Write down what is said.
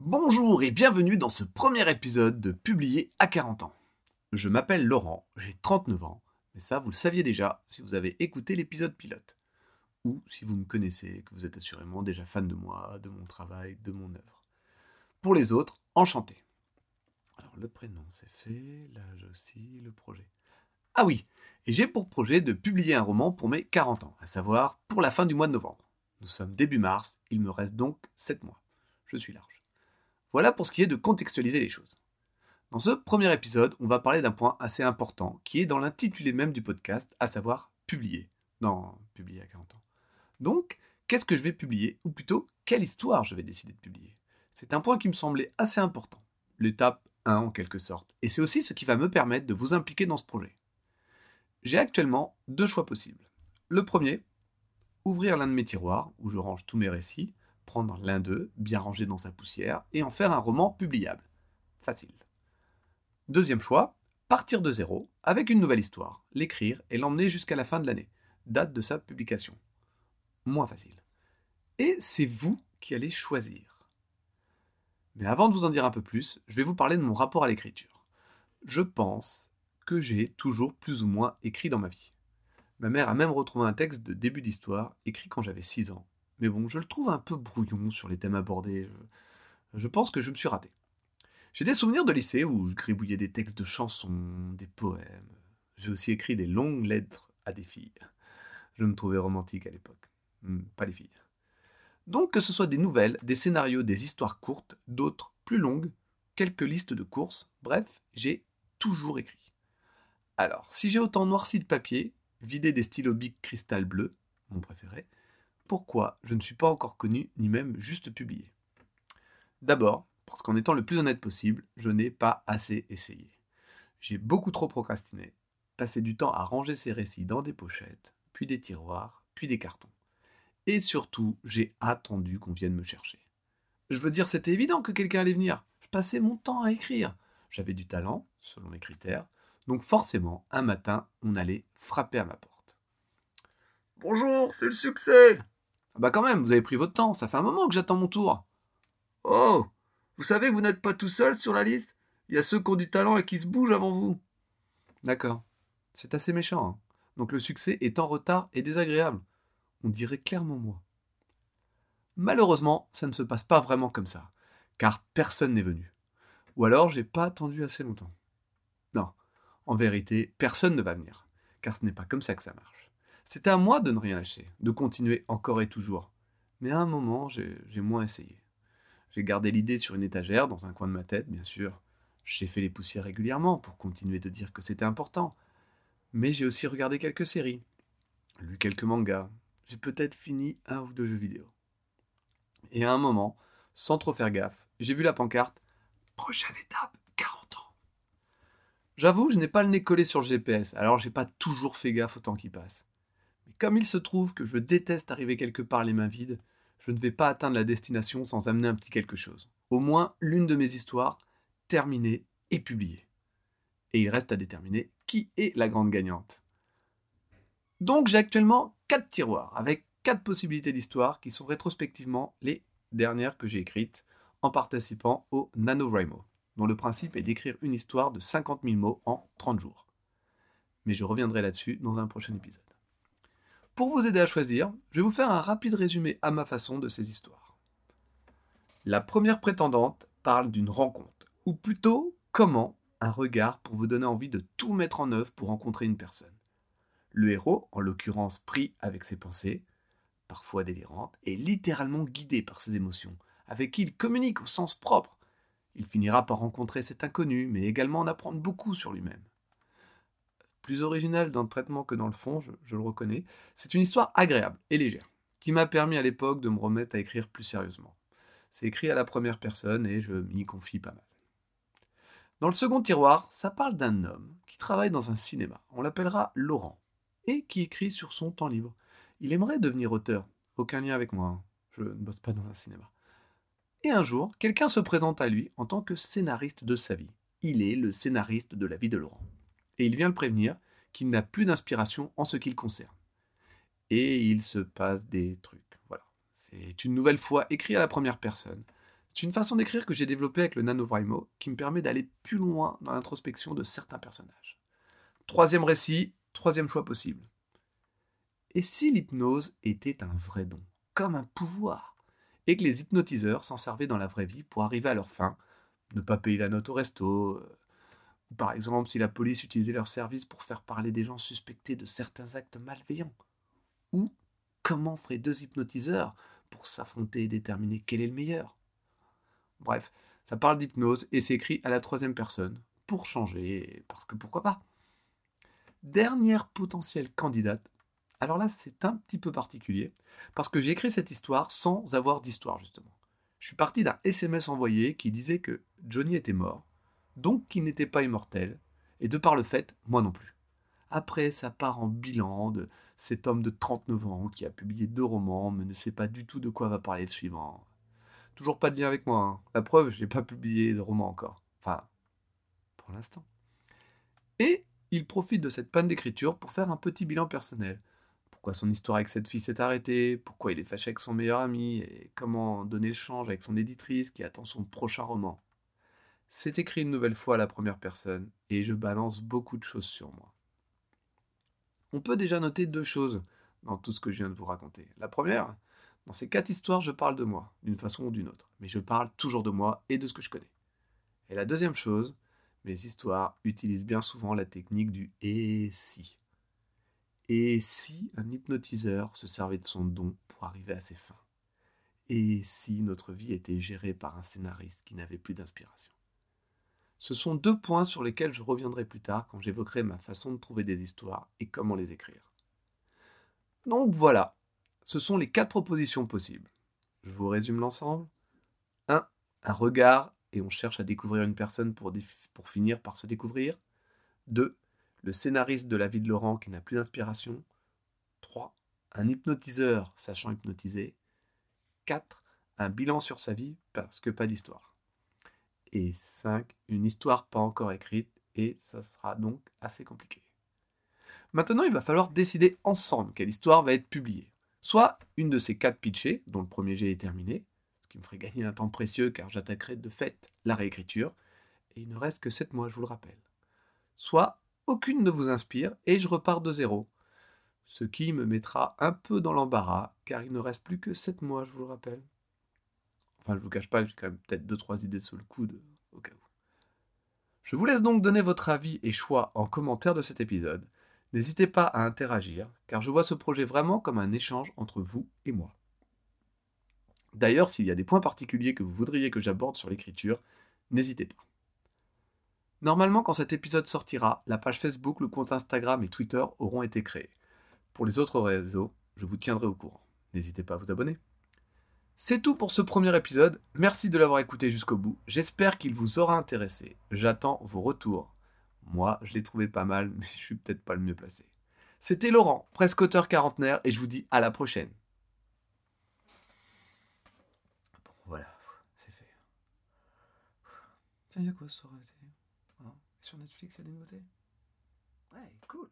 Bonjour et bienvenue dans ce premier épisode de Publier à 40 ans. Je m'appelle Laurent, j'ai 39 ans, mais ça vous le saviez déjà si vous avez écouté l'épisode pilote. Ou si vous me connaissez, que vous êtes assurément déjà fan de moi, de mon travail, de mon œuvre. Pour les autres, enchanté. Alors le prénom c'est fait, l'âge aussi, le projet. Ah oui, et j'ai pour projet de publier un roman pour mes 40 ans, à savoir pour la fin du mois de novembre. Nous sommes début mars, il me reste donc 7 mois. Je suis large. Voilà pour ce qui est de contextualiser les choses. Dans ce premier épisode, on va parler d'un point assez important qui est dans l'intitulé même du podcast, à savoir publier. Non, publier à 40 ans. Donc, qu'est-ce que je vais publier? Ou plutôt, quelle histoire je vais décider de publier? C'est un point qui me semblait assez important. L'étape 1 en quelque sorte. Et c'est aussi ce qui va me permettre de vous impliquer dans ce projet. J'ai actuellement deux choix possibles. Le premier, ouvrir l'un de mes tiroirs, où je range tous mes récits, prendre l'un d'eux, bien rangé dans sa poussière, et en faire un roman publiable. Facile. Deuxième choix, partir de zéro, avec une nouvelle histoire, l'écrire et l'emmener jusqu'à la fin de l'année, date de sa publication. Moins facile. Et c'est vous qui allez choisir. Mais avant de vous en dire un peu plus, je vais vous parler de mon rapport à l'écriture. Je pense que j'ai toujours plus ou moins écrit dans ma vie. Ma mère a même retrouvé un texte de début d'histoire, écrit quand j'avais 6 ans. Mais bon, je le trouve un peu brouillon sur les thèmes abordés. Je, pense que je me suis raté. J'ai des souvenirs de lycée où je gribouillais des textes de chansons, des poèmes. J'ai aussi écrit des longues lettres à des filles. Je me trouvais romantique à l'époque. Hmm, pas les filles. Donc que ce soit des nouvelles, des scénarios, des histoires courtes, d'autres plus longues, quelques listes de courses, bref, j'ai toujours écrit. Alors, si j'ai autant noirci de papier, vidé des stylos Bic cristal bleu, mon préféré, pourquoi je ne suis pas encore connu, ni même juste publié? D'abord, parce qu'en étant le plus honnête possible, je n'ai pas assez essayé. J'ai beaucoup trop procrastiné, passé du temps à ranger ces récits dans des pochettes, puis des tiroirs, puis des cartons. Et surtout, j'ai attendu qu'on vienne me chercher. Je veux dire, c'était évident que quelqu'un allait venir. Je passais mon temps à écrire. J'avais du talent, selon mes critères, donc forcément, un matin, on allait frapper à ma porte. Bonjour, c'est le succès ah Bah quand même, vous avez pris votre temps, ça fait un moment que j'attends mon tour. Oh Vous savez que vous n'êtes pas tout seul sur la liste Il y a ceux qui ont du talent et qui se bougent avant vous. D'accord. C'est assez méchant. Hein. Donc le succès est en retard et désagréable. On dirait clairement moi. Malheureusement, ça ne se passe pas vraiment comme ça, car personne n'est venu. Ou alors j'ai pas attendu assez longtemps. En vérité, personne ne va venir, car ce n'est pas comme ça que ça marche. C'était à moi de ne rien lâcher, de continuer encore et toujours. Mais à un moment, j'ai moins essayé. J'ai gardé l'idée sur une étagère, dans un coin de ma tête, bien sûr. J'ai fait les poussières régulièrement pour continuer de dire que c'était important. Mais j'ai aussi regardé quelques séries, lu quelques mangas, j'ai peut-être fini un ou deux jeux vidéo. Et à un moment, sans trop faire gaffe, j'ai vu la pancarte Prochaine étape, 40 ans. J'avoue, je n'ai pas le nez collé sur le GPS, alors j'ai pas toujours fait gaffe au temps qui passe. Mais comme il se trouve que je déteste arriver quelque part les mains vides, je ne vais pas atteindre la destination sans amener un petit quelque chose. Au moins l'une de mes histoires terminée et publiée. Et il reste à déterminer qui est la grande gagnante. Donc j'ai actuellement 4 tiroirs avec 4 possibilités d'histoire qui sont rétrospectivement les dernières que j'ai écrites en participant au NaNoWriMo dont le principe est d'écrire une histoire de 50 000 mots en 30 jours. Mais je reviendrai là-dessus dans un prochain épisode. Pour vous aider à choisir, je vais vous faire un rapide résumé à ma façon de ces histoires. La première prétendante parle d'une rencontre, ou plutôt comment un regard pour vous donner envie de tout mettre en œuvre pour rencontrer une personne. Le héros, en l'occurrence pris avec ses pensées, parfois délirantes, est littéralement guidé par ses émotions, avec qui il communique au sens propre, il finira par rencontrer cet inconnu, mais également en apprendre beaucoup sur lui-même. Plus original dans le traitement que dans le fond, je, le reconnais, c'est une histoire agréable et légère, qui m'a permis à l'époque de me remettre à écrire plus sérieusement. C'est écrit à la première personne et je m'y confie pas mal. Dans le second tiroir, ça parle d'un homme qui travaille dans un cinéma. On l'appellera Laurent. Et qui écrit sur son temps libre. Il aimerait devenir auteur. Aucun lien avec moi. Hein. Je ne bosse pas dans un cinéma. Et un jour, quelqu'un se présente à lui en tant que scénariste de sa vie. Il est le scénariste de la vie de Laurent. Et il vient le prévenir qu'il n'a plus d'inspiration en ce qui le concerne. Et il se passe des trucs. Voilà. C'est est une nouvelle fois écrit à la première personne. C'est une façon d'écrire que j'ai développée avec le NaNoWriMo qui me permet d'aller plus loin dans l'introspection de certains personnages. Troisième récit, troisième choix possible. Et si l'hypnose était un vrai don, comme un pouvoir, et que les hypnotiseurs s'en servaient dans la vraie vie pour arriver à leur fin, ne pas payer la note au resto, euh, par exemple si la police utilisait leur service pour faire parler des gens suspectés de certains actes malveillants, ou comment feraient deux hypnotiseurs pour s'affronter et déterminer quel est le meilleur? Bref, ça parle d'hypnose et c'est écrit à la troisième personne, pour changer, parce que pourquoi pas? Dernière potentielle candidate alors là, c'est un petit peu particulier, parce que j'ai écrit cette histoire sans avoir d'histoire, justement. Je suis parti d'un SMS envoyé qui disait que Johnny était mort, donc qu'il n'était pas immortel, et de par le fait, moi non plus. Après, ça part en bilan de cet homme de 39 ans qui a publié deux romans, mais ne sait pas du tout de quoi va parler le suivant. Toujours pas de lien avec moi. Hein. La preuve, je n'ai pas publié de roman encore. Enfin, pour l'instant. Et il profite de cette panne d'écriture pour faire un petit bilan personnel pourquoi son histoire avec cette fille s'est arrêtée, pourquoi il est fâché avec son meilleur ami, et comment donner le change avec son éditrice qui attend son prochain roman. C'est écrit une nouvelle fois à la première personne, et je balance beaucoup de choses sur moi. On peut déjà noter deux choses dans tout ce que je viens de vous raconter. La première, dans ces quatre histoires, je parle de moi, d'une façon ou d'une autre, mais je parle toujours de moi et de ce que je connais. Et la deuxième chose, mes histoires utilisent bien souvent la technique du et si. Et si un hypnotiseur se servait de son don pour arriver à ses fins? Et si notre vie était gérée par un scénariste qui n'avait plus d'inspiration? Ce sont deux points sur lesquels je reviendrai plus tard quand j'évoquerai ma façon de trouver des histoires et comment les écrire. Donc voilà, ce sont les quatre propositions possibles. Je vous résume l'ensemble. 1. Un regard et on cherche à découvrir une personne pour, pour finir par se découvrir. 2 le scénariste de la vie de Laurent qui n'a plus d'inspiration. 3. Un hypnotiseur sachant hypnotiser. 4. Un bilan sur sa vie parce que pas d'histoire. Et 5. Une histoire pas encore écrite et ça sera donc assez compliqué. Maintenant, il va falloir décider ensemble quelle histoire va être publiée. Soit une de ces quatre pitchés, dont le premier jet est terminé, ce qui me ferait gagner un temps précieux car j'attaquerai de fait la réécriture, et il ne reste que 7 mois, je vous le rappelle. Soit aucune ne vous inspire et je repars de zéro. Ce qui me mettra un peu dans l'embarras, car il ne reste plus que 7 mois, je vous le rappelle. Enfin, je vous cache pas que j'ai quand même peut-être 2-3 idées sous le coude, au cas où. Je vous laisse donc donner votre avis et choix en commentaire de cet épisode. N'hésitez pas à interagir, car je vois ce projet vraiment comme un échange entre vous et moi. D'ailleurs, s'il y a des points particuliers que vous voudriez que j'aborde sur l'écriture, n'hésitez pas. Normalement, quand cet épisode sortira, la page Facebook, le compte Instagram et Twitter auront été créés. Pour les autres réseaux, je vous tiendrai au courant. N'hésitez pas à vous abonner. C'est tout pour ce premier épisode. Merci de l'avoir écouté jusqu'au bout. J'espère qu'il vous aura intéressé. J'attends vos retours. Moi, je l'ai trouvé pas mal, mais je suis peut-être pas le mieux placé. C'était Laurent, presque auteur quarantenaire, et je vous dis à la prochaine. Bon, voilà, c'est fait. Tiens, il y a quoi ce soir sur Netflix, il y a des nouveautés Ouais, cool.